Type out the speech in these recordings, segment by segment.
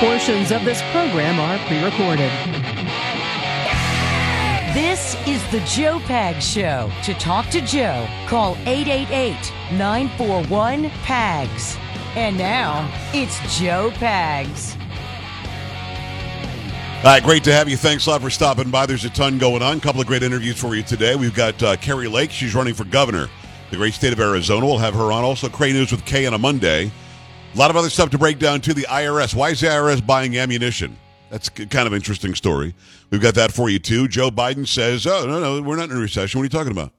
Portions of this program are pre recorded. This is the Joe Pag Show. To talk to Joe, call 888 941 PAGS. And now, it's Joe Pags. All right, great to have you. Thanks a lot for stopping by. There's a ton going on. A couple of great interviews for you today. We've got uh, Kari Lake. She's running for governor, the great state of Arizona. We'll have her on. Also, Cray News with Kay on a Monday. A lot of other stuff to break down to the IRS. Why is the IRS buying ammunition? That's kind of interesting story. We've got that for you too. Joe Biden says, "Oh no, no, we're not in a recession. What are you talking about?"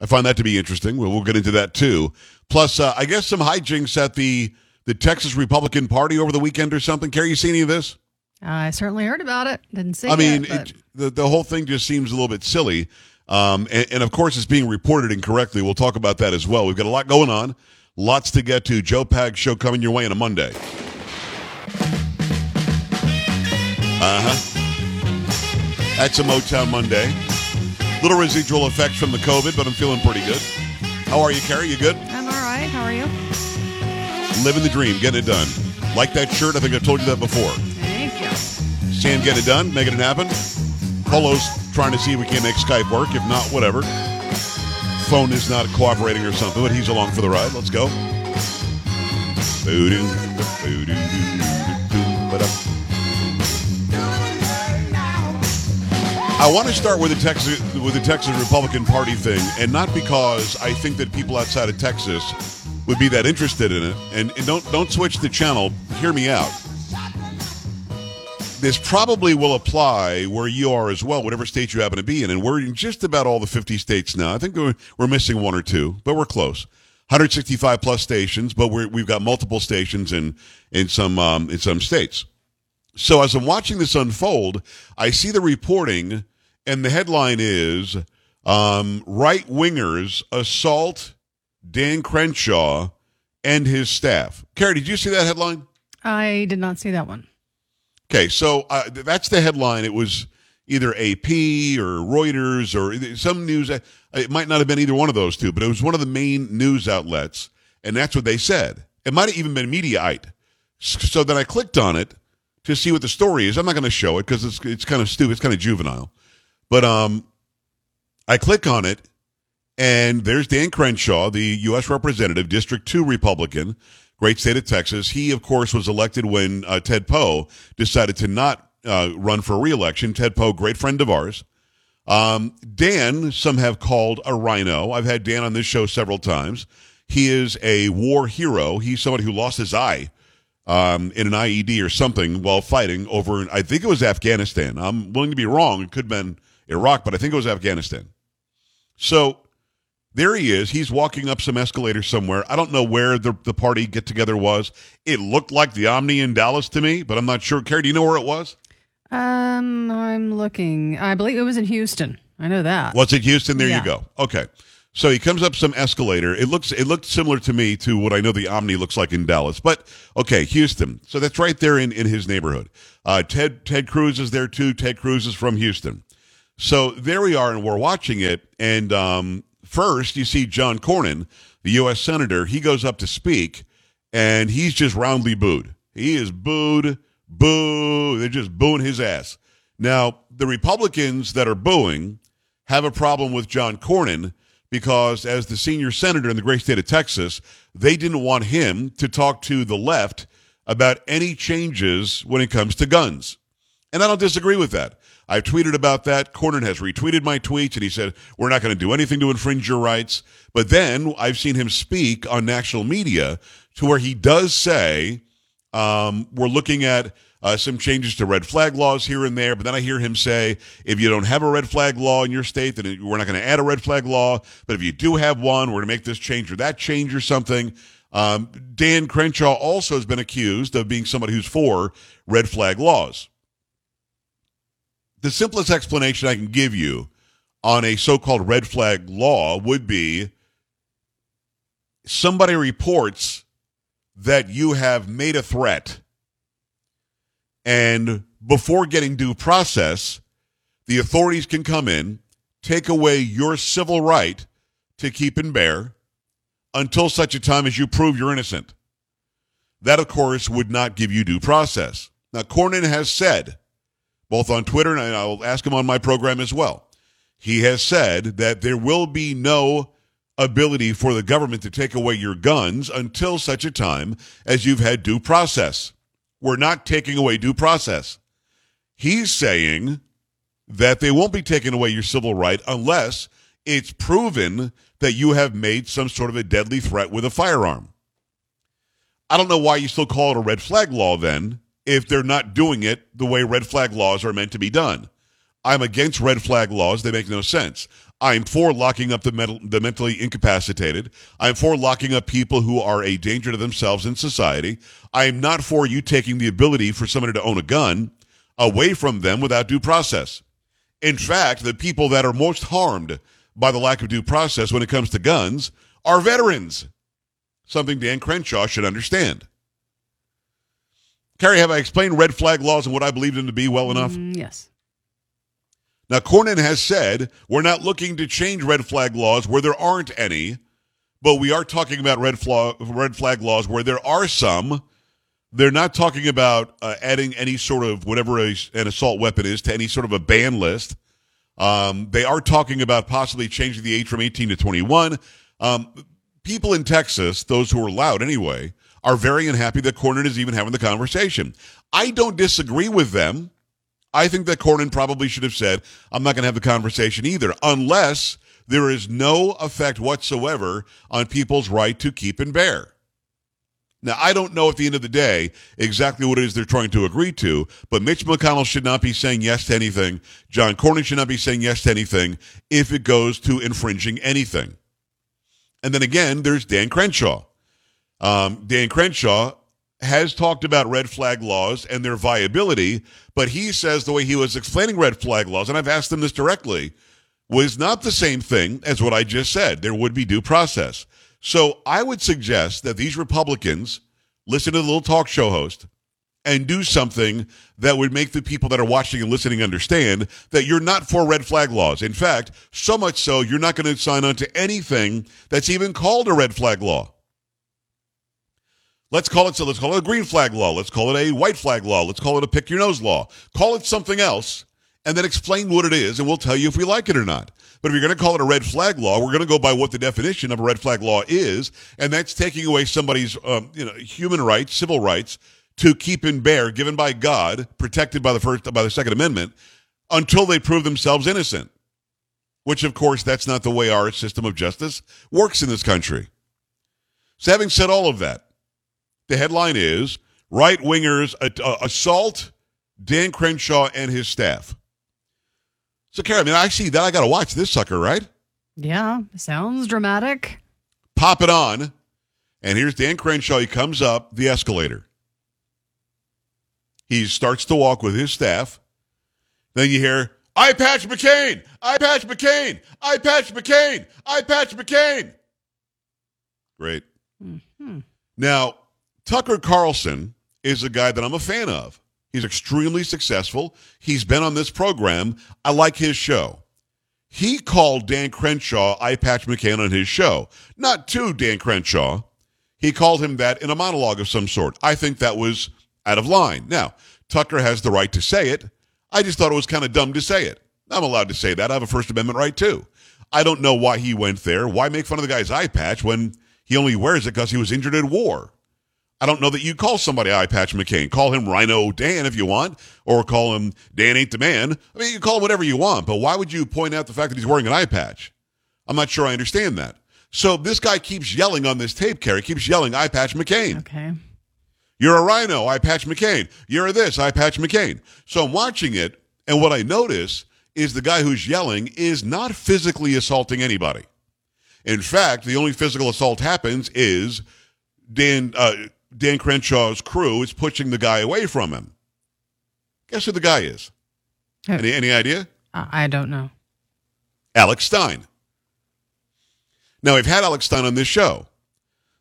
I find that to be interesting. We'll, we'll get into that too. Plus, uh, I guess some hijinks at the the Texas Republican Party over the weekend or something. Carrie, you see any of this? I certainly heard about it. Didn't see. I mean, it, but- it, the the whole thing just seems a little bit silly. Um, and, and of course, it's being reported incorrectly. We'll talk about that as well. We've got a lot going on, lots to get to. Joe Pag show coming your way on a Monday. Uh huh. That's a Motown Monday. Little residual effects from the COVID, but I'm feeling pretty good. How are you, Carrie? You good? I'm all right. How are you? Living the dream, getting it done. Like that shirt? I think I've told you that before. Thank you. Sam getting it done, making it happen. Polo's trying to see if we can make Skype work. If not, whatever. Phone is not cooperating or something, but he's along for the ride. Let's go. I want to start with the Texas with the Texas Republican Party thing, and not because I think that people outside of Texas would be that interested in it. And, and don't don't switch the channel. Hear me out this probably will apply where you are as well, whatever state you happen to be in. And we're in just about all the 50 states now. I think we're, we're missing one or two, but we're close. 165 plus stations, but we're, we've got multiple stations in, in some, um, in some states. So as I'm watching this unfold, I see the reporting and the headline is, um, right wingers assault Dan Crenshaw and his staff. Carrie, did you see that headline? I did not see that one. Okay, so uh, that's the headline. It was either AP or Reuters or some news. uh, It might not have been either one of those two, but it was one of the main news outlets, and that's what they said. It might have even been Mediaite. So then I clicked on it to see what the story is. I'm not going to show it because it's it's kind of stupid. It's kind of juvenile, but um, I click on it, and there's Dan Crenshaw, the U.S. Representative, District Two Republican great state of Texas. He, of course, was elected when uh, Ted Poe decided to not uh, run for reelection. Ted Poe, great friend of ours. Um, Dan, some have called a rhino. I've had Dan on this show several times. He is a war hero. He's somebody who lost his eye um, in an IED or something while fighting over, I think it was Afghanistan. I'm willing to be wrong. It could have been Iraq, but I think it was Afghanistan. So there he is. He's walking up some escalator somewhere. I don't know where the, the party get together was. It looked like the Omni in Dallas to me, but I'm not sure. Carrie, do you know where it was? Um, I'm looking. I believe it was in Houston. I know that. Was it Houston? There Yeah. you go. Okay. So he comes up some escalator. It looks it looked similar to me to what I know the Omni looks like in Dallas. But okay, Houston. So that's right there in, in his neighborhood. Uh, Ted Ted Cruz is there too. Ted Cruz is from Houston. So there we are, and we're watching it. And um, first, you see John Cornyn, the U.S. senator. He goes up to speak, and he's just roundly booed. He is booed, boo. They're just booing his ass. Now, the Republicans that are booing have a problem with John Cornyn because, as the senior senator in the great state of Texas, they didn't want him to talk to the left about any changes when it comes to guns. And I don't disagree with that. I've tweeted about that. Cornyn has retweeted my tweets, and he said, We're not going to do anything to infringe your rights. But then I've seen him speak on national media to where he does say, um, We're looking at uh, some changes to red flag laws here and there. But then I hear him say, If you don't have a red flag law in your state, then we're not going to add a red flag law. But if you do have one, we're going to make this change or that change or something. Um, Dan Crenshaw also has been accused of being somebody who's for red flag laws the simplest explanation I can give you on a so called red flag law would be somebody reports that you have made a threat, and before getting due process, the authorities can come in, take away your civil right to keep and bear until such a time as you prove you're innocent. That, of course, would not give you due process. Now, Cornyn has said, both on Twitter and I'll ask him on my program as well, he has said that there will be no ability for the government to take away your guns until such a time as you've had due process. We're not taking away due process. He's saying that they won't be taking away your civil right unless it's proven that you have made some sort of a deadly threat with a firearm. I don't know why you still call it a red flag law then if they're not doing it the way red flag laws are meant to be done. I'm against red flag laws. They make no sense. I'm for locking up the, the mentally incapacitated. I'm for locking up people who are a danger to themselves in society. I am not for you taking the ability for somebody to own a gun away from them without due process. In fact, the people that are most harmed by the lack of due process when it comes to guns are veterans, something Dan Crenshaw should understand. Carrie, have I explained red flag laws and what I believe them to be well enough? Mm, yes. Now, Cornyn has said we're not looking to change red flag laws where there aren't any, but we are talking about red, flag, red flag laws where there are some. They're not talking about uh, adding any sort of whatever a, an assault weapon is to any sort of a ban list. Um, they are talking about possibly changing the age from 18 to 21. Um, people in Texas, those who are loud anyway, are very unhappy that Cornyn is even having the conversation. I don't disagree with them. I think that Cornyn probably should have said, I'm not going to have the conversation either, unless there is no effect whatsoever on people's right to keep and bear. Now, I don't know at the end of the day exactly what it is they're trying to agree to, but Mitch McConnell should not be saying yes to anything. John Cornyn should not be saying yes to anything if it goes to infringing anything. And then again, there's Dan Crenshaw. Um, Dan Crenshaw has talked about red flag laws and their viability, but he says the way he was explaining red flag laws, and I've asked him this directly, was not the same thing as what I just said. There would be due process. So I would suggest that these Republicans listen to the little talk show host and do something that would make the people that are watching and listening understand that you're not for red flag laws. In fact, so much so, you're not going to sign on to anything that's even called a red flag law. Let's call it so let's call it a green flag law. Let's call it a white flag law. Let's call it a pick your nose law. Call it something else and then explain what it is and we'll tell you if we like it or not. But if you're going to call it a red flag law, we're going to go by what the definition of a red flag law is, and that's taking away somebody's um, you know human rights, civil rights to keep and bear given by God, protected by the first by the Second Amendment until they prove themselves innocent. Which of course that's not the way our system of justice works in this country. So having said all of that, the headline is right wingers uh, assault Dan Crenshaw and his staff. So, Karen, I mean, I see that. I got to watch this sucker, right? Yeah, sounds dramatic. Pop it on. And here's Dan Crenshaw. He comes up the escalator. He starts to walk with his staff. Then you hear, eye patch McCain! eye patch McCain! eye patch McCain! eye patch McCain! Great. Mm-hmm. Now, Tucker Carlson is a guy that I'm a fan of. He's extremely successful. He's been on this program. I like his show. He called Dan Crenshaw I Patch McCain on his show. Not to Dan Crenshaw. He called him that in a monologue of some sort. I think that was out of line. Now, Tucker has the right to say it. I just thought it was kind of dumb to say it. I'm allowed to say that. I have a First Amendment right too. I don't know why he went there. Why make fun of the guy's eye patch when he only wears it because he was injured in war? I don't know that you call somebody Eye Patch McCain. Call him Rhino Dan if you want, or call him Dan Ain't the Man. I mean, you can call him whatever you want, but why would you point out the fact that he's wearing an eye patch? I'm not sure I understand that. So this guy keeps yelling on this tape, Carrie, keeps yelling, Eye Patch McCain. Okay. You're a rhino, Eye Patch McCain. You're this, Eye Patch McCain. So I'm watching it, and what I notice is the guy who's yelling is not physically assaulting anybody. In fact, the only physical assault happens is Dan. Uh, Dan Crenshaw's crew is pushing the guy away from him. Guess who the guy is? Any, any idea? I don't know. Alex Stein. Now we've had Alex Stein on this show.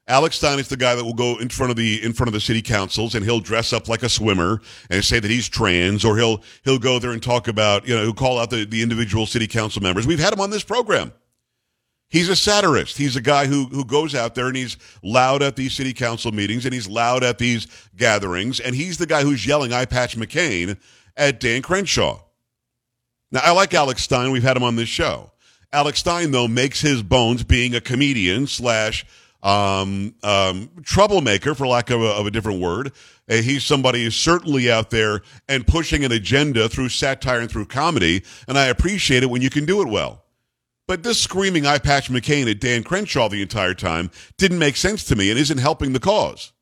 Alex Stein is the guy that will go in front of the in front of the city councils and he'll dress up like a swimmer and say that he's trans, or he'll he'll go there and talk about you know he'll call out the, the individual city council members. We've had him on this program. He's a satirist. He's a guy who who goes out there and he's loud at these city council meetings and he's loud at these gatherings and he's the guy who's yelling "eye patch McCain" at Dan Crenshaw. Now I like Alex Stein. We've had him on this show. Alex Stein though makes his bones being a comedian slash um, um, troublemaker, for lack of a, of a different word. Uh, he's somebody who's certainly out there and pushing an agenda through satire and through comedy, and I appreciate it when you can do it well. But this screaming "eye patch McCain" at Dan Crenshaw the entire time didn't make sense to me and isn't helping the cause.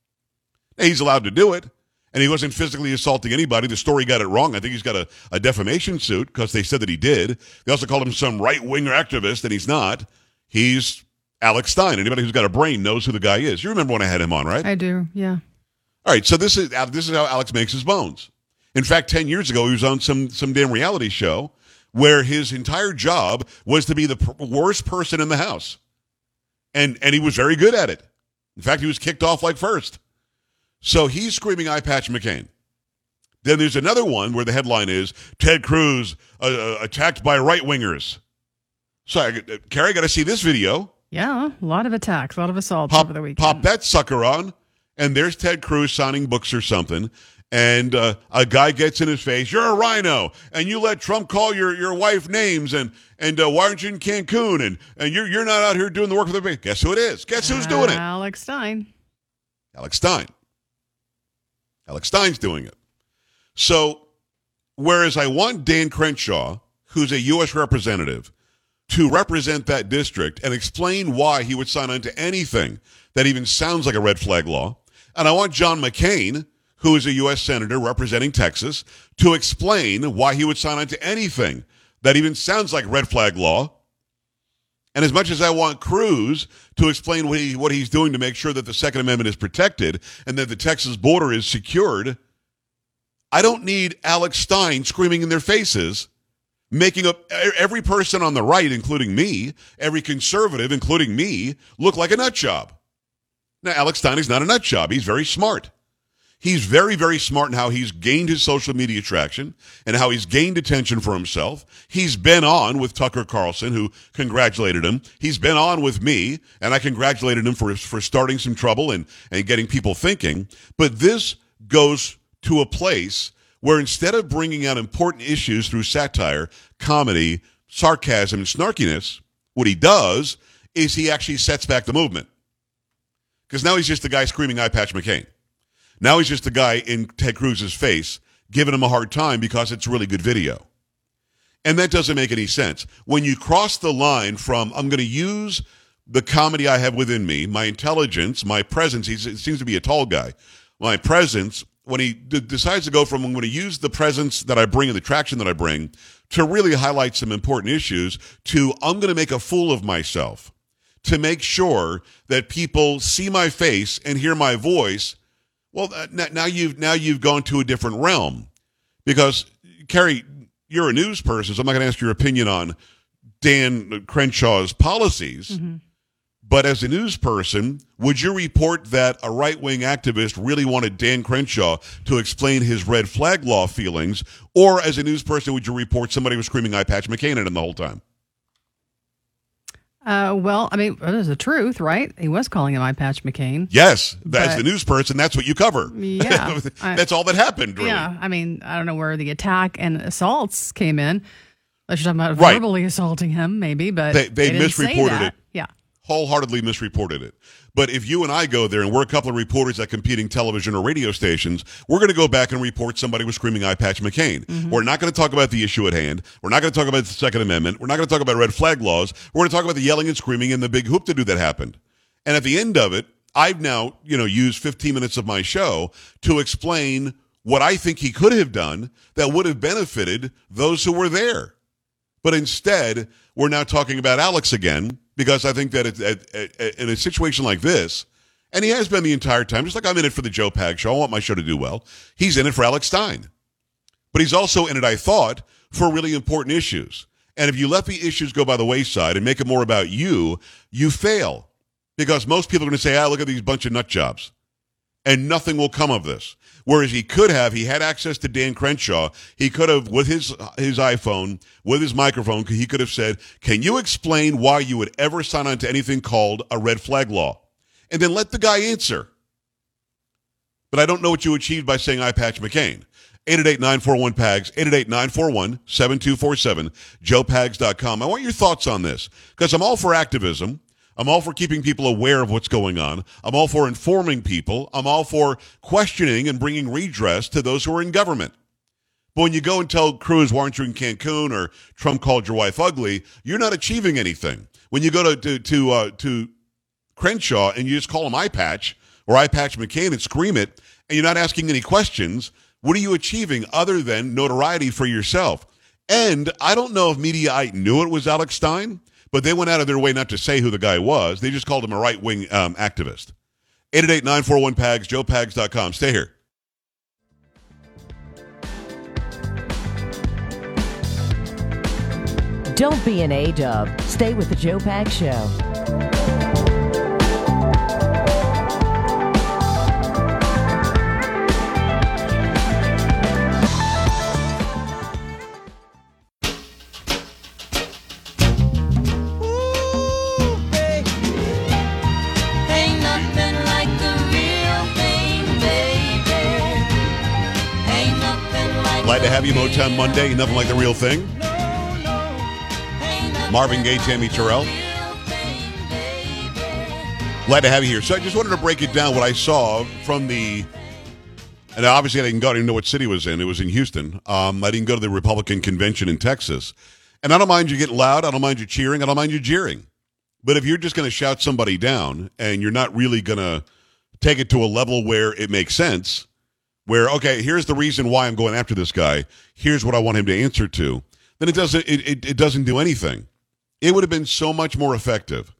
Now, he's allowed to do it, and he wasn't physically assaulting anybody. The story got it wrong. I think he's got a, a defamation suit because they said that he did. They also called him some right winger activist, and he's not. He's Alex Stein. Anybody who's got a brain knows who the guy is. You remember when I had him on, right? I do. Yeah. All right. So this is uh, this is how Alex makes his bones. In fact, ten years ago, he was on some some damn reality show where his entire job was to be the p- worst person in the house, and and he was very good at it. In fact, he was kicked off like first. So he's screaming, "eye patch McCain." Then there's another one where the headline is Ted Cruz uh, uh, attacked by right wingers. So, I, uh, Carrie, got to see this video. Yeah. A lot of attacks, a lot of assaults Pop, over the weekend. pop that sucker on, and there's Ted Cruz signing books or something. And uh, a guy gets in his face, "You're a rhino, and you let Trump call your, your wife names, and and uh, why aren't you in Cancun? And and you're you're not out here doing the work for the people guess who it is? Guess who's doing it? Alex Stein. Alex Stein. Alex Stein's doing it. So, whereas I want Dan Crenshaw, who's a U.S. representative, to represent that district and explain why he would sign on to anything that even sounds like a red flag law, and I want John McCain, who is a U.S. senator representing Texas, to explain why he would sign on to anything that even sounds like red flag law. And as much as I want Cruz to explain what, he, what he's doing to make sure that the Second Amendment is protected and that the Texas border is secured, I don't need Alex Stein screaming in their faces, making up every person on the right, including me, every conservative, including me, look like a nut job. Now, Alex Stein is not a nut job. He's very smart. He's very, very smart in how he's gained his social media traction and how he's gained attention for himself. He's been on with Tucker Carlson, who congratulated him. He's been on with me, and I congratulated him for, for starting some trouble and, and getting people thinking. But this goes to a place where instead of bringing out important issues through satire, comedy, sarcasm, and snarkiness, what he does is he actually sets back the movement. Because now he's just the guy screaming, eye patch McCain. Now he's just the guy in Ted Cruz's face giving him a hard time because it's really good video. And that doesn't make any sense. When you cross the line from, I'm going to use the comedy I have within me, my intelligence, my presence, he seems to be a tall guy, my presence, when he d- decides to go from, I'm going to use the presence that I bring and the traction that I bring to really highlight some important issues to, I'm going to make a fool of myself to make sure that people see my face and hear my voice well, uh, now you've now you've gone to a different realm because Carrie, you're a news person, so I'm not going to ask your opinion on Dan Crenshaw's policies. Mm-hmm. But as a news person, would you report that a right wing activist really wanted Dan Crenshaw to explain his red flag law feelings? Or as a news person, would you report somebody was screaming, eye patch McCain him the whole time? Uh, well, I mean, there's the truth, right? He was calling him Eye Patch McCain. Yes, as the news person, that's what you cover. Yeah, that's I, all that happened. Really. Yeah, I mean, I don't know where the attack and assaults came in. Unless you're talking about right. verbally assaulting him, maybe, but they, they, they misreported it. Yeah, wholeheartedly misreported it. But if you and I go there and we're a couple of reporters at competing television or radio stations, we're going to go back and report somebody was screaming "eye patch McCain." Mm-hmm. We're not going to talk about the issue at hand. We're not going to talk about the Second Amendment. We're not going to talk about red flag laws. We're going to talk about the yelling and screaming and the big hoop to do that happened. And at the end of it, I've now, you know, used 15 minutes of my show to explain what I think he could have done that would have benefited those who were there. But instead, we're now talking about Alex again because I think that in a situation like this, and he has been the entire time, just like I'm in it for the Joe Pag show. I want my show to do well. He's in it for Alex Stein. But he's also in it, I thought, for really important issues. And if you let the issues go by the wayside and make it more about you, you fail. Because most people are going to say, ah, look at these bunch of nut jobs. and nothing will come of this. Whereas he could have, he had access to Dan Crenshaw. He could have, with his his iPhone, with his microphone, he could have said, "Can you explain why you would ever sign on to anything called a red flag law?" And then let the guy answer. But I don't know what you achieved by saying eye patch McCain. 888-941-PAGS, 888-941-7247, joepags.com. I want your thoughts on this because I'm all for activism. I'm all for keeping people aware of what's going on. I'm all for informing people. I'm all for questioning and bringing redress to those who are in government. But when you go and tell Cruz, why aren't you in Cancun or Trump called your wife ugly, you're not achieving anything. When you go to, to, to, uh, to Crenshaw and you just call him eye patch or eye patch McCain and scream it, and you're not asking any questions, what are you achieving other than notoriety for yourself? And I don't know if Mediaite knew it was Alex Stein but they went out of their way not to say who the guy was. They just called him a right wing um, activist. 888 941 PAGS, joepags.com. Stay here. Don't be an A dub. Stay with the Joe Pag Show. Have you, Motown Monday. Nothing like the real thing. Marvin Gaye, Tammy Terrell. Glad to have you here. So I just wanted to break it down what I saw from the. And obviously, I didn't go. I didn't know what city it was in. It was in Houston. Um, I didn't go to the Republican convention in Texas. And I don't mind you getting loud. I don't mind you cheering. I don't mind you jeering. But if you're just going to shout somebody down and you're not really going to take it to a level where it makes sense, where okay, here's the reason why I'm going after this guy. Here's what I want him to answer to. Then it doesn't. It, it, it doesn't do anything. It would have been so much more effective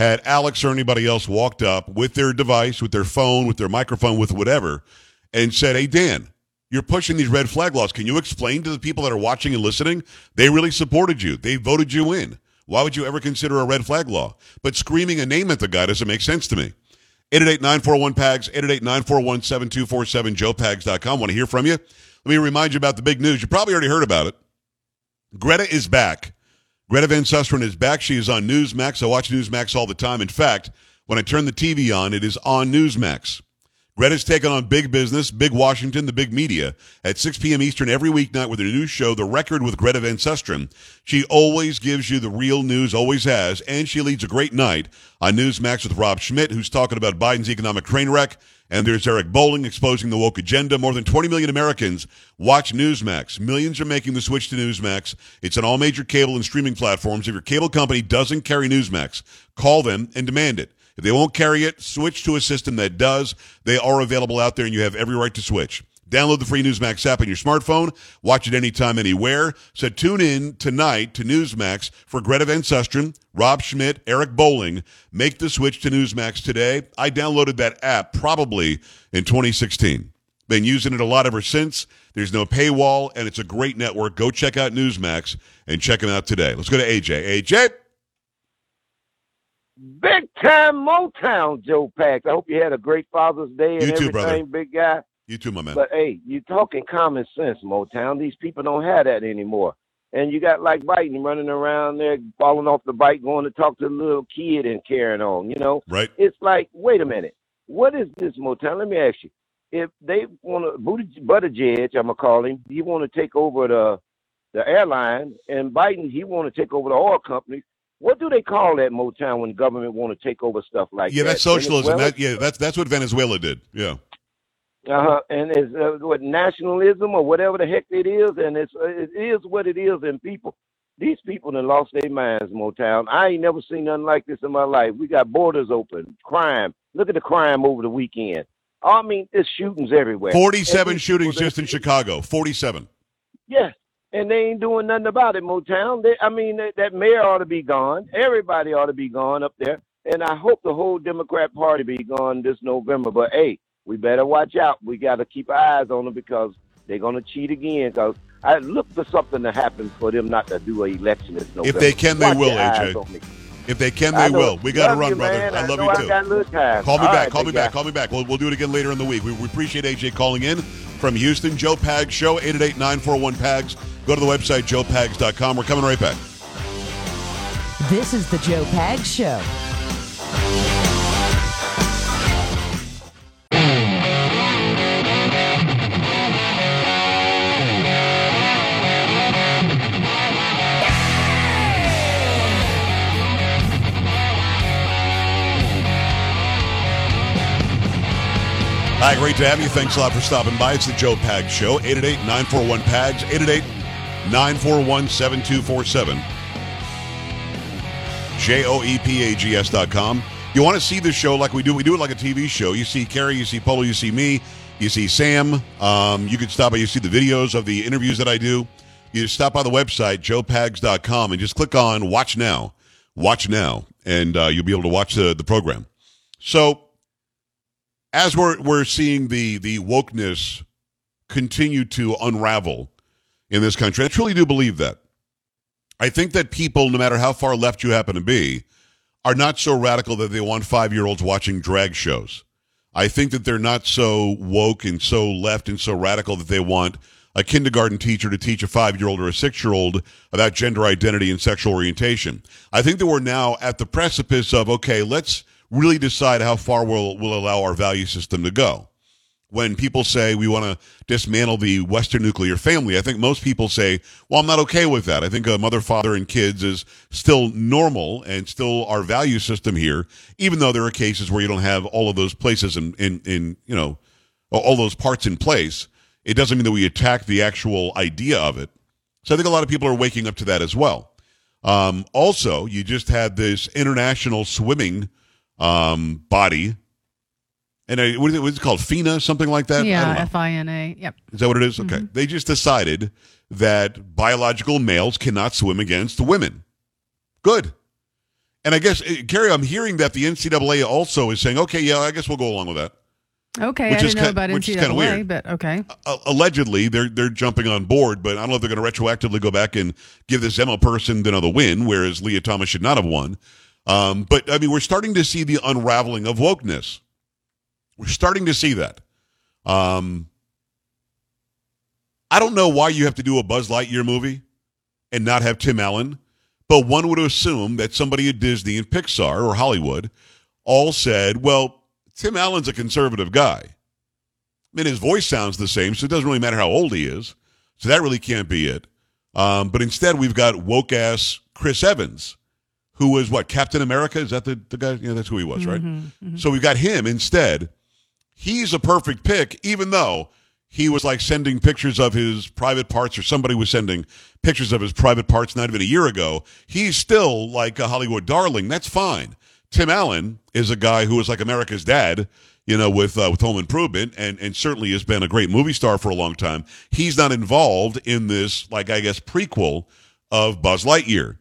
had Alex or anybody else walked up with their device, with their phone, with their microphone, with whatever, and said, Hey, Dan, you're pushing these red flag laws. Can you explain to the people that are watching and listening? They really supported you, they voted you in. Why would you ever consider a red flag law? But screaming a name at the guy doesn't make sense to me. 888-941-PAGS, 888-941-7247, joepags.com. Want to hear from you? Let me remind you about the big news. You probably already heard about it. Greta is back. Greta Van Susteren is back. She is on Newsmax. I watch Newsmax all the time. In fact, when I turn the TV on, it is on Newsmax. Greta's taking on big business, big Washington, the big media at 6 p.m. Eastern every weeknight with her new show, The Record with Greta Van Susteren. She always gives you the real news, always has, and she leads a great night on Newsmax with Rob Schmitt, who's talking about Biden's economic train wreck. And there's Eric Bolling exposing the woke agenda. More than 20 million Americans watch Newsmax. Millions are making the switch to Newsmax. It's on all major cable and streaming platforms. If your cable company doesn't carry Newsmax, call them and demand it. If they won't carry it, switch to a system that does. They are available out there and you have every right to switch. Download the free Newsmax app on your smartphone. Watch it anytime, anywhere. So tune in tonight to Newsmax for Greta Van Susteren, Rob Schmitt, Eric Bolling. Make the switch to Newsmax today. I downloaded that app probably in 2016. Been using it a lot ever since. There's no paywall, and it's a great network. Go check out Newsmax and check them out today. Let's go to AJ. AJ? Big time Motown, Joe Pags. I hope you had a great Father's Day and You too, everything, brother. big guy. You too, my man. But hey, you talking common sense, Motown. These people don't have that anymore. And you got like Biden running around there, falling off the bike, going to talk to the little kid and carrying on. You know, right? it's like, wait a minute, what is this Motown? Let me ask you. If they want to, Buttigieg, I'm gonna call him. He want to take over the the airline, and Biden, he want to take over the oil companies. What do they call that Motown when government want to take over stuff like yeah, that? Yeah, that's socialism. That, yeah, that's that's what Venezuela did. Yeah. Uh-huh. And it's uh, what nationalism or whatever the heck it is, and it's uh, it is what it is. And people, these people have lost their minds, Motown. I ain't never seen nothing like this in my life. We got borders open, crime. Look at the crime over the weekend. I mean, there's shootings everywhere. 47 shootings just in Chicago. 47. Yes, and they ain't doing nothing about it, Motown. They, I mean, that, that mayor ought to be gone. Everybody ought to be gone up there. And I hope the whole Democrat Party be gone this November. But hey, we better watch out. We got to keep our eyes on them because they're going to cheat again. Because I look for something to happen for them not to do an election this November. If they can, they Watch will, AJ. If they can, they will. We got to run, you, brother. man. I love you I too. Call me All back. right, call me big back. Call me back. We'll, we'll do it again later in the week. We, we appreciate AJ calling in from Houston. Joe Pags Show, 888-941-PAGS. Go to the website, joepags.com. We're coming right back. This is the Joe Pag Show. Hi, great to have you. Thanks a lot for stopping by. It's the Joe Pags Show, 888-941-PAGS, 888-941-7247. J-O-E-P-A-G-S dot com. You want to see the show like we do? We do it like a TV show. You see Carrie, you see Polo, you see me, you see Sam. Um, you can stop by, you see the videos of the interviews that I do. You stop by the website, joepags.com, and just click on Watch Now. Watch Now, and uh, you'll be able to watch the, the program. So, as we're we're seeing the the wokeness continue to unravel in this country, I truly do believe that. I think that people, no matter how far left you happen to be, are not so radical that they want five year olds watching drag shows. I think that they're not so woke and so left and so radical that they want a kindergarten teacher to teach a five year old or a six year old about gender identity and sexual orientation. I think that we're now at the precipice of, okay, let's really decide how far we'll, we'll allow our value system to go. When people say we want to dismantle the Western nuclear family, I think most people say, well, I'm not okay with that. I think a mother, father, and kids is still normal and still our value system here, even though there are cases where you don't have all of those places in, in, in you know, all those parts in place. It doesn't mean that we attack the actual idea of it. So I think a lot of people are waking up to that as well. Um, also, you just had this international swimming um, body, and I, what is it, what's it called? FINA, something like that. I don't know. Yeah, F I N A. Yep. Is that what it is? Okay. They just decided that biological males cannot swim against women. Good. And I guess, eh, Carrie, I'm hearing that the NCAA also is saying, okay, yeah, I guess we'll go along with that. Okay, Which I didn't know ki- about which NCAA, weird. but okay. Uh, allegedly, they're they're jumping on board, but I don't know if they're going to retroactively go back and give this Emma person another win, whereas Lia Thomas should not have won. Um, but I mean, we're starting to see the unraveling of wokeness. We're starting to see that. Um, I don't know why you have to do a Buzz Lightyear movie and not have Tim Allen, but one would assume that somebody at Disney and Pixar or Hollywood all said, well, Tim Allen's a conservative guy. I mean, his voice sounds the same, so it doesn't really matter how old he is. So that really can't be it. Um, but instead, we've got woke ass Chris Evans, who was what, Captain America? Is that the, the guy? Yeah, that's who he was, right? So we've got him instead. He's a perfect pick, even though he was like sending pictures of his private parts, or somebody was sending pictures of his private parts not even a year ago. He's still like a Hollywood darling. That's fine. Tim Allen is a guy who was like America's dad, you know, with uh, with Home Improvement, and and certainly has been a great movie star for a long time. He's not involved in this, like I guess, prequel of Buzz Lightyear,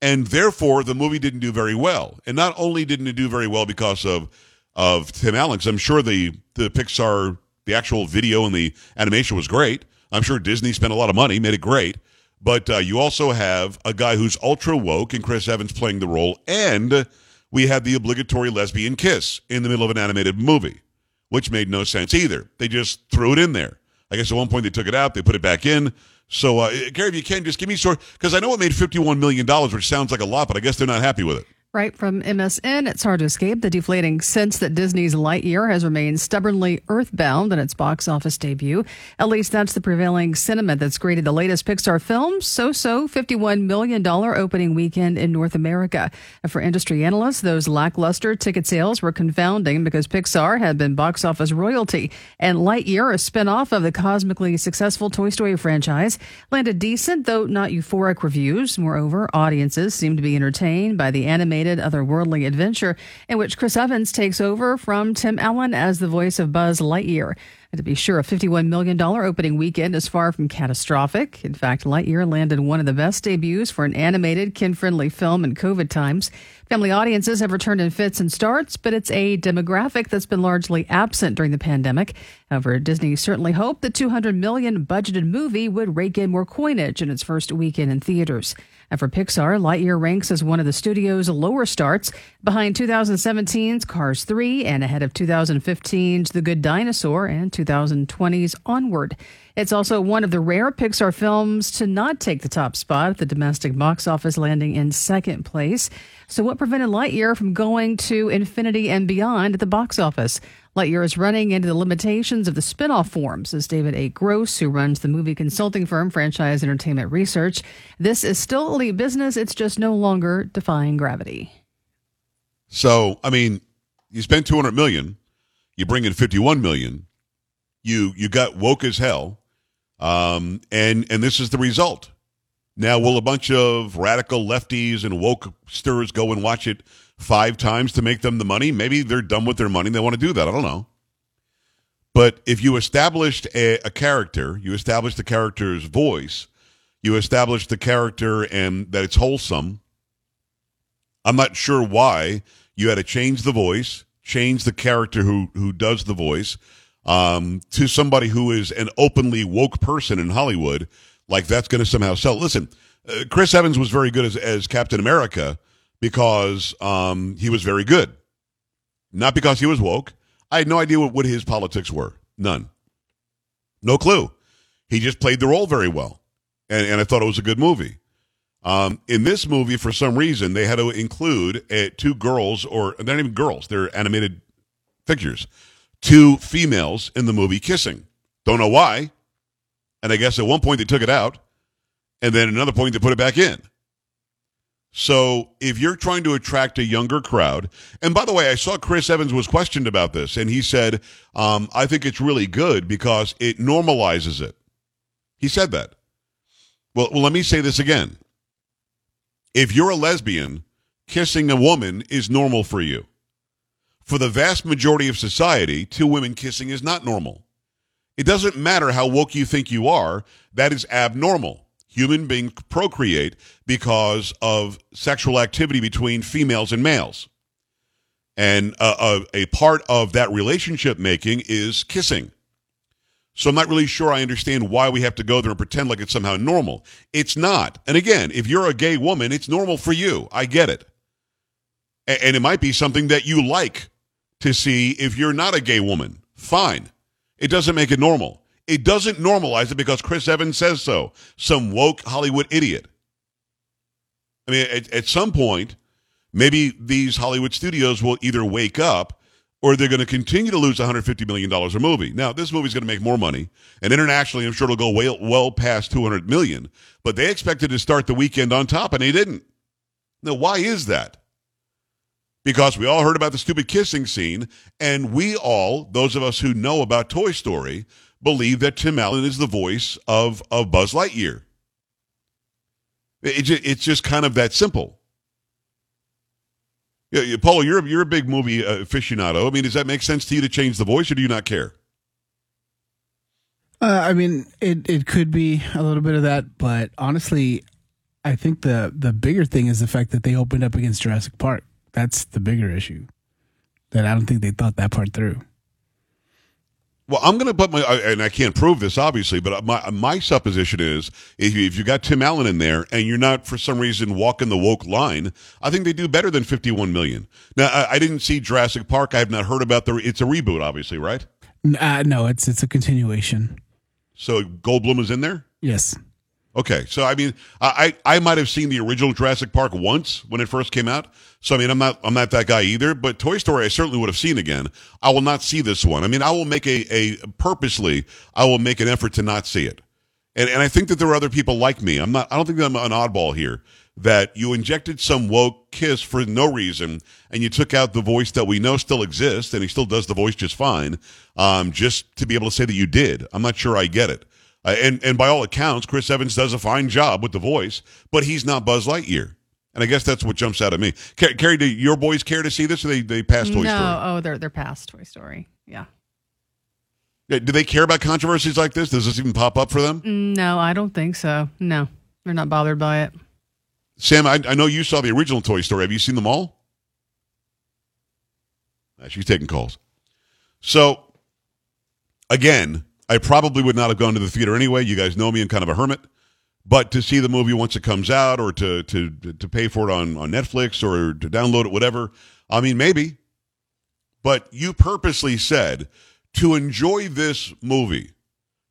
and therefore the movie didn't do very well. And not only didn't it do very well because of of Tim Allen, I'm sure the the Pixar the actual video and the animation was great. I'm sure Disney spent a lot of money, made it great. But uh, you also have a guy who's ultra woke, and Chris Evans playing the role, and we had the obligatory lesbian kiss in the middle of an animated movie, which made no sense either. They just threw it in there. I guess at one point they took it out, they put it back in. So, uh, Gary, if you can, just give me sort because I know it made $51 million, which sounds like a lot, but I guess they're not happy with it. Right from MSN, it's hard to escape the deflating sense that Disney's Lightyear has remained stubbornly earthbound in its box office debut. At least that's the prevailing sentiment that's greeted the latest Pixar film, So So, $51 million opening weekend in North America. For industry analysts, those lackluster ticket sales were confounding because Pixar had been box office royalty, and Lightyear, a spinoff of the cosmically successful Toy Story franchise, landed decent, though not euphoric reviews. Moreover, audiences seem to be entertained by the animated otherworldly adventure in which Chris Evans takes over from Tim Allen as the voice of Buzz Lightyear. And to be sure, a $51 million opening weekend is far from catastrophic. In fact, Lightyear landed one of the best debuts for an animated, kid friendly film in COVID times. Family audiences have returned in fits and starts, but it's a demographic that's been largely absent during the pandemic. However, Disney certainly hoped the 200 million budgeted movie would rake in more coinage in its first weekend in theaters. And for Pixar, Lightyear ranks as one of the studio's lower starts, behind 2017's Cars 3 and ahead of 2015's The Good Dinosaur and 2020's Onward. It's also one of the rare Pixar films to not take the top spot at the domestic box office, landing in second place. So, what prevented Lightyear from going to infinity and beyond at the box office? Lightyear is running into the limitations of the spin-off forms, says David A. Gross, who runs the movie consulting firm Franchise Entertainment Research. This is still elite business. It's just no longer defying gravity. So, I mean, you spend 200 million, you bring in 51 million, you you got woke as hell, um, and and this is the result. Now, will a bunch of radical lefties and woke stirrers go and watch it five times to make them the money? Maybe they're done with their money. They want to do that. I don't know. But if you established a, a character, you established the character's voice, you established the character and that it's wholesome. I'm not sure why you had to change the voice, change the character who who does the voice um, to somebody who is an openly woke person in Hollywood. Like that's going to somehow sell. Listen, uh, Chris Evans was very good as, as Captain America because um, he was very good, not because he was woke. I had no idea what, what his politics were. None. No clue. He just played the role very well, and, and I thought it was a good movie. Um, in this movie, for some reason, they had to include uh, two girls, or they're not even girls; they're animated figures. Two females in the movie kissing. Don't know why. And I guess at one point they took it out, and then another point they put it back in. So if you're trying to attract a younger crowd, and by the way, I saw Chris Evans was questioned about this, and he said, um, "I think it's really good because it normalizes it." He said that. Well, well, let me say this again. If you're a lesbian, kissing a woman is normal for you. For the vast majority of society, two women kissing is not normal. It doesn't matter how woke you think you are, that is abnormal. Human beings procreate because of sexual activity between females and males. And a, a, a part of that relationship making is kissing. So I'm not really sure I understand why we have to go there and pretend like it's somehow normal. It's not. And again, if you're a gay woman, it's normal for you. I get it. And it might be something that you like to see if you're not a gay woman. Fine. It doesn't make it normal. It doesn't normalize it because Chris Evans says so. Some woke Hollywood idiot. I mean, at, at some point, maybe these Hollywood studios will either wake up or they're going to continue to lose $150 million a movie. Now, this movie's going to make more money, and internationally, I'm sure it'll go well, well past 200 million, but they expected to start the weekend on top, and they didn't. Now, why is that? Because we all heard about the stupid kissing scene, and we all, those of us who know about Toy Story, believe that Tim Allen is the voice of, of Buzz Lightyear. It, ju- it's just kind of that simple. Yeah, yeah, Paul, you're you're a big movie uh, aficionado. I mean, does that make sense to you to change the voice, or do you not care? Uh, I mean, it, it could be a little bit of that, but honestly, I think the the bigger thing is the fact that they opened up against Jurassic Park. That's the bigger issue. That I don't think they thought that part through. Well, I'm going to put my, and I can't prove this obviously, but my my supposition is if you, if you got Tim Allen in there and you're not for some reason walking the woke line, I think they do better than 51 million. Now, I, I didn't see Jurassic Park. I have not heard about the. It's a reboot, obviously, right? Uh, no, it's it's a continuation. So Goldblum is in there. Yes. Okay, so I mean, I I might have seen the original Jurassic Park once when it first came out. So I mean, I'm not I'm not that guy either. But Toy Story, I certainly would have seen again. I will not see this one. I mean, I will make a a purposely, I will make an effort to not see it. And and I think that there are other people like me. I'm not. I don't think I'm an oddball here. That you injected some woke kiss for no reason, and you took out the voice that we know still exists, and he still does the voice just fine. Um, just to be able to say that you did. I'm not sure I get it. Uh, and and by all accounts, Chris Evans does a fine job with the voice, but he's not Buzz Lightyear. And I guess that's what jumps out at me. Car- Carrie, do your boys care to see this, or they they pass Toy no, Story? oh, they're they're past Toy Story. Yeah. Yeah, Do they care about controversies like this? Does this even pop up for them? No, I don't think so. No, they're not bothered by it. Sam, I, I know you saw the original Toy Story. Have you seen them all? Uh, she's taking calls. So, again, I probably would not have gone to the theater anyway. You guys know me, I'm kind of a hermit. But to see the movie once it comes out, or to to to pay for it on on Netflix, or to download it, whatever. I mean, maybe. But you purposely said to enjoy this movie,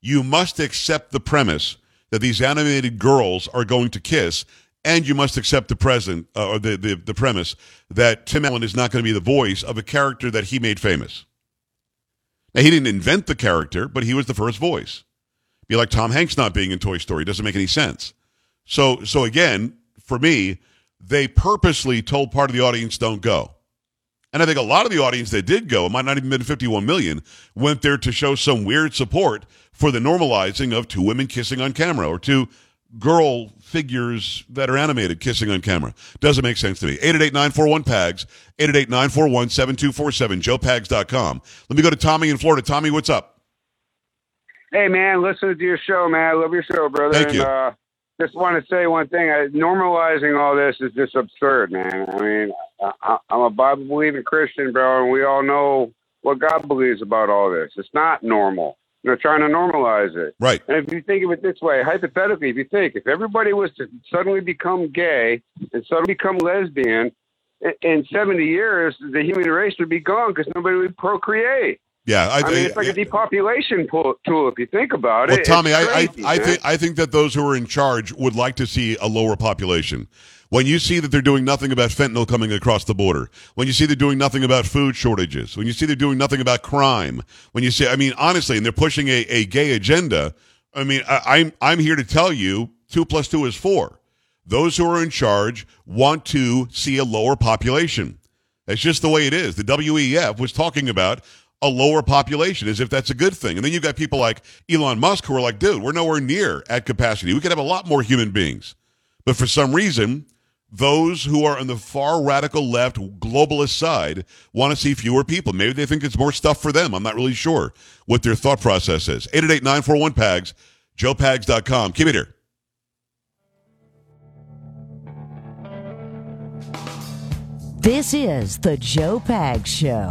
you must accept the premise that these animated girls are going to kiss, and you must accept the present uh, or the, the the premise that Tim Allen is not going to be the voice of a character that he made famous. Now he didn't invent the character, but he was the first voice. Be like Tom Hanks not being in Toy Story doesn't make any sense. So so again, for me, they purposely told part of the audience don't go. And I think a lot of the audience that did go, it might not even been 51 million, went there to show some weird support for the normalizing of two women kissing on camera or two girl figures that are animated kissing on camera. Doesn't make sense to me. 888-941-PAGS, 888-941-7247, joepags.com. Let me go to Tommy in Florida. Tommy, what's up? Hey man, listen to your show, man. I love your show, brother. Thank and, you. Uh, just want to say one thing. I, normalizing all this is just absurd, man. I mean, I, I'm a Bible believing Christian, bro, and we all know what God believes about all this. It's not normal. They're trying to normalize it. Right. And if you think of it this way, hypothetically, if you think if everybody was to suddenly become gay and suddenly become lesbian, in 70 years, the human race would be gone because nobody would procreate. Yeah, I, I mean, it's like a depopulation pool, tool if you think about Well, it. Well, Tommy, It's I, I, I think I think that those who are in charge would like to see a lower population. When you see that they're doing nothing about fentanyl coming across the border, when you see they're doing nothing about food shortages, when you see they're doing nothing about crime, when you see, I mean, honestly, and they're pushing a, a gay agenda. I mean, I, I'm I'm here to tell you, two plus two is four. Those who are in charge want to see a lower population. That's just the way it is. The WEF was talking about a lower population as if that's a good thing. And then you've got people like Elon Musk who are like, dude, we're nowhere near at capacity. We could have a lot more human beings. But for some reason, those who are on the far radical left globalist side want to see fewer people. Maybe they think it's more stuff for them. I'm not really sure what their thought process is. 888-941-PAGS, joepags.com. Keep it here. This is the Joe Pags Show.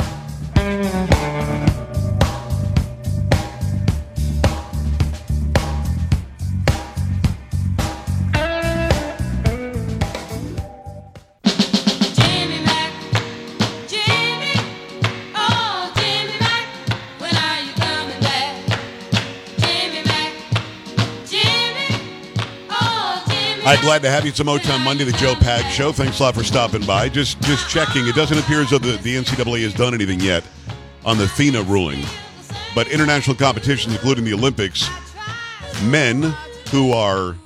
Right, glad to have you. It's a Motown Monday, the Joe Pag Show. Thanks a lot for stopping by. Just just checking. It doesn't appear as though the, the NCAA has done anything yet on the FINA ruling. But international competitions, including the Olympics, men who are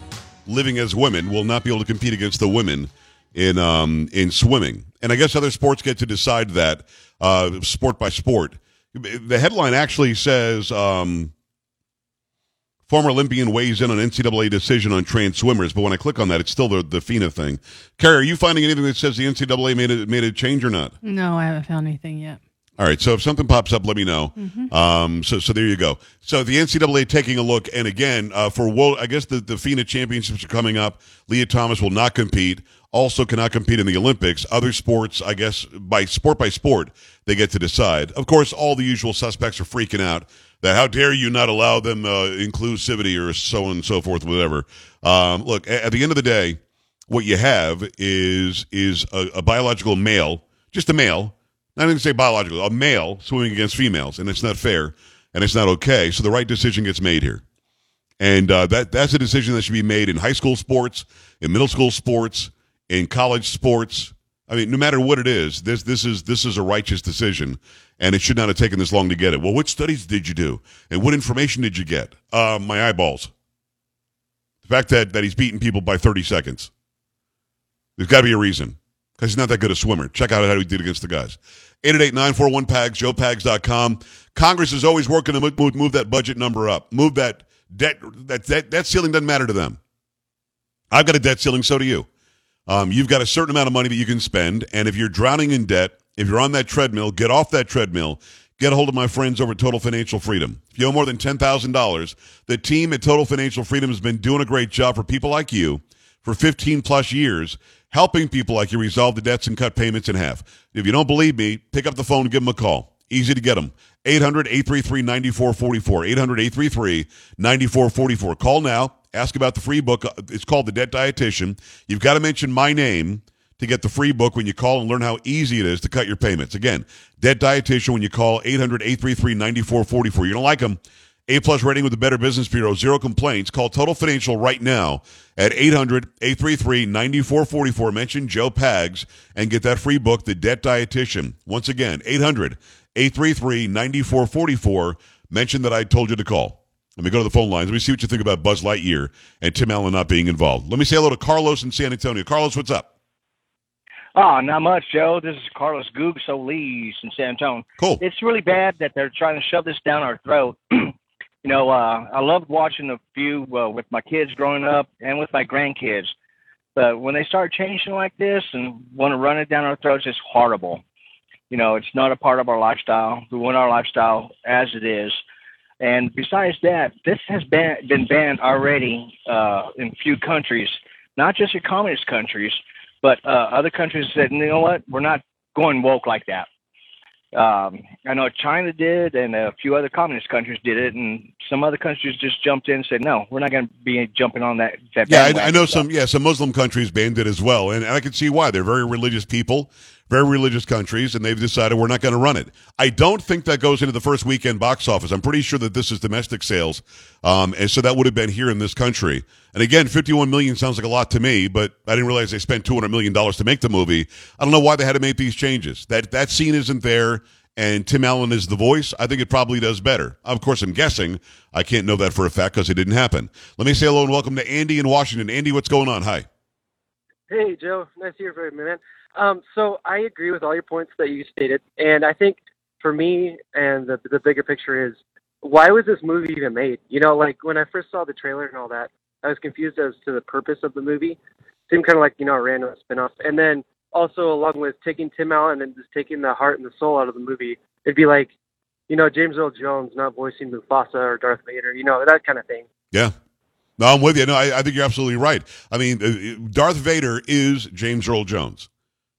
living as women will not be able to compete against the women in um, in swimming. And I guess other sports get to decide that uh, sport by sport. The headline actually says um, former Olympian weighs in on NCAA decision on trans swimmers, but when I click on that, it's still the the FINA thing. Carrie, are you finding anything that says the NCAA made a made a change or not? No, I haven't found anything yet. All right, so if something pops up, let me know. Um, so, so there you go. So the NCAA taking a look, and again, uh, for world, I guess the the FINA championships are coming up. Lia Thomas will not compete. Also, cannot compete in the Olympics. Other sports, I guess, by sport by sport, they get to decide. Of course, all the usual suspects are freaking out that how dare you not allow them uh, inclusivity or so on and so forth, whatever. Um, look, a- at the end of the day, what you have is is a, a biological male, just a male, not even say biological, a male swimming against females, and it's not fair and it's not okay. So the right decision gets made here, and uh, that that's a decision that should be made in high school sports, in middle school sports, in college sports. I mean, no matter what it is, this this is this is a righteous decision, and it should not have taken this long to get it. Well, what studies did you do, and what information did you get? Uh, my eyeballs. The fact that that he's beating people by thirty seconds. There's got to be a reason because he's not that good a swimmer. Check out how he did against the guys. 888-941-PAGS, joepags.com. Congress is always working to move, move that budget number up. Move that debt, that, that, that ceiling doesn't matter to them. I've got a debt ceiling, so do you. Um, you've got a certain amount of money that you can spend, and if you're drowning in debt, if you're on that treadmill, get off that treadmill. get a hold of my friends over at Total Financial Freedom. If you owe more than $10,000, the team at Total Financial Freedom has been doing a great job for people like you for 15 plus years, helping people like you resolve the debts and cut payments in half. If you don't believe me, pick up the phone and give them a call. Easy to get them. 800 833 9444. 800 833 9444. Call now. Ask about the free book. It's called The Debt Dietitian. You've got to mention my name to get the free book when you call and learn how easy it is to cut your payments. Again, Debt Dietitian when you call 800 833 9444. You don't like them? A plus rating with the Better Business Bureau, zero complaints. Call Total Financial right now at 800 833 9444. Mention Joe Pags and get that free book, The Debt Dietitian. Once again, 800 833 9444. Mention that I told you to call. Let me go to the phone lines. Let me see what you think about Buzz Lightyear and Tim Allen not being involved. Let me say hello to Carlos in San Antonio. Carlos, what's up? Oh, not much, Joe. This is Carlos Goog Solis in San Antonio. Cool. It's really bad that they're trying to shove this down our throat. you know, uh, I loved watching a few uh, with my kids growing up and with my grandkids. But when they start changing like this and want to run it down our throats, it's horrible. You know, it's not a part of our lifestyle. We want our lifestyle as it is. And besides that, this has been been banned already uh, in a few countries, not just your communist countries, but uh, other countries said, you know what, we're not going woke like that. Um, I know China did, and a few other communist countries did it, and some other countries just jumped in and said, no, we're not going to be jumping on that. that Yeah, I, I know stuff." some. Yeah, some Muslim countries banned it as well, and, and I can see why. They're very religious people, very religious countries, and they've decided we're not going to run it. I don't think that goes into the first weekend box office. I'm pretty sure that this is domestic sales, um, and so that would have been here in this country. And again, 51 million sounds like a lot to me, but I didn't realize they spent 200 million dollars to make the movie. I don't know why they had to make these changes. That that scene isn't there. And Tim Allen is the voice. I think it probably does better. Of course, I'm guessing. I can't know that for a fact because it didn't happen. Let me say hello and welcome to Andy in Washington. Andy, what's going on? Hi. Hey, Joe. Nice to hear from you, man. Um, so I agree with all your points that you stated, and I think for me and the the bigger picture is why was this movie even made? You know, like when I first saw the trailer and all that, I was confused as to the purpose of the movie. It Seemed kind of like you know a random spinoff, and then also along with taking Tim Allen and just taking the heart and the soul out of the movie, it'd be like, you know, James Earl Jones not voicing Mufasa or Darth Vader, you know, that kind of thing. Yeah. No, I'm with you. No, I, I think you're absolutely right. I mean, uh, Darth Vader is James Earl Jones.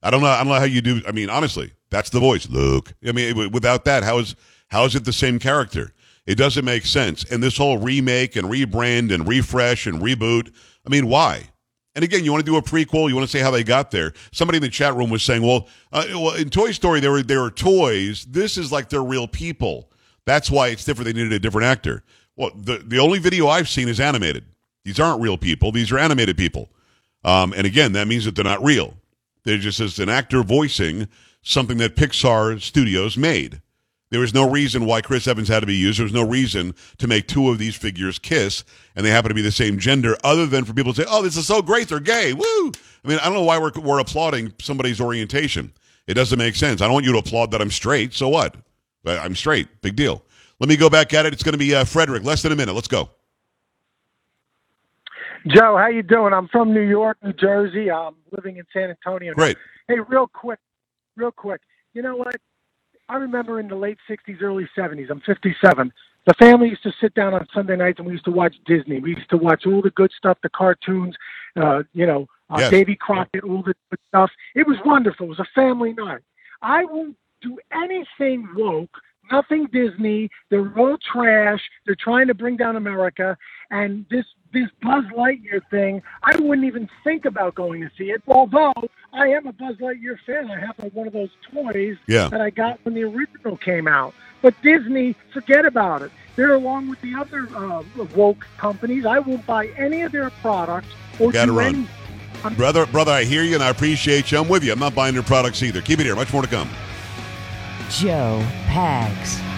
I don't know. I don't know how you do. I mean, honestly, that's the voice, Luke. I mean, without that, how is how is it the same character? It doesn't make sense. And this whole remake and rebrand and refresh and reboot. I mean, why? And again, you want to do a prequel. You want to say how they got there. Somebody in the chat room was saying, "Well, uh, well, in Toy Story, there were there were toys. This is like they're real people. That's why it's different. They needed a different actor." Well, the the only video I've seen is animated. These aren't real people. These are animated people. Um, and again, that means that they're not real. They're just as an actor voicing something that Pixar Studios made. There was no reason why Chris Evans had to be used. There was no reason to make two of these figures kiss, and they happen to be the same gender, other than for people to say, "Oh, this is so great, they're gay." Woo! I mean, I don't know why we're we're applauding somebody's orientation. It doesn't make sense. I don't want you to applaud that I'm straight. So what? I'm straight. Big deal. Let me go back at it. It's going to be uh, Frederick. Less than a minute. Let's go. Joe, how you doing? I'm from New York, New Jersey. I'm living in San Antonio. Great. Hey, real quick, real quick. You know what? I remember in the late '60s, early '70s. I'm 57. The family used to sit down on Sunday nights and we used to watch Disney. We used to watch all the good stuff, the cartoons. Uh, you know, uh, Yes. Davy Crockett, all the good stuff. It was wonderful. It was a family night. I won't do anything woke. Nothing Disney. They're all trash. They're trying to bring down America. And this this Buzz Lightyear thing, I wouldn't even think about going to see it. Although I am a Buzz Lightyear fan. I have like, one of those toys Yeah. that I got when the original came out. But Disney, forget about it. They're along with the other uh, woke companies. I won't buy any of their products or Gotta do run. any. Brother, brother, I hear you and I appreciate you. I'm with you. I'm not buying your products either. Keep it here. Much more to come. Joe Pags.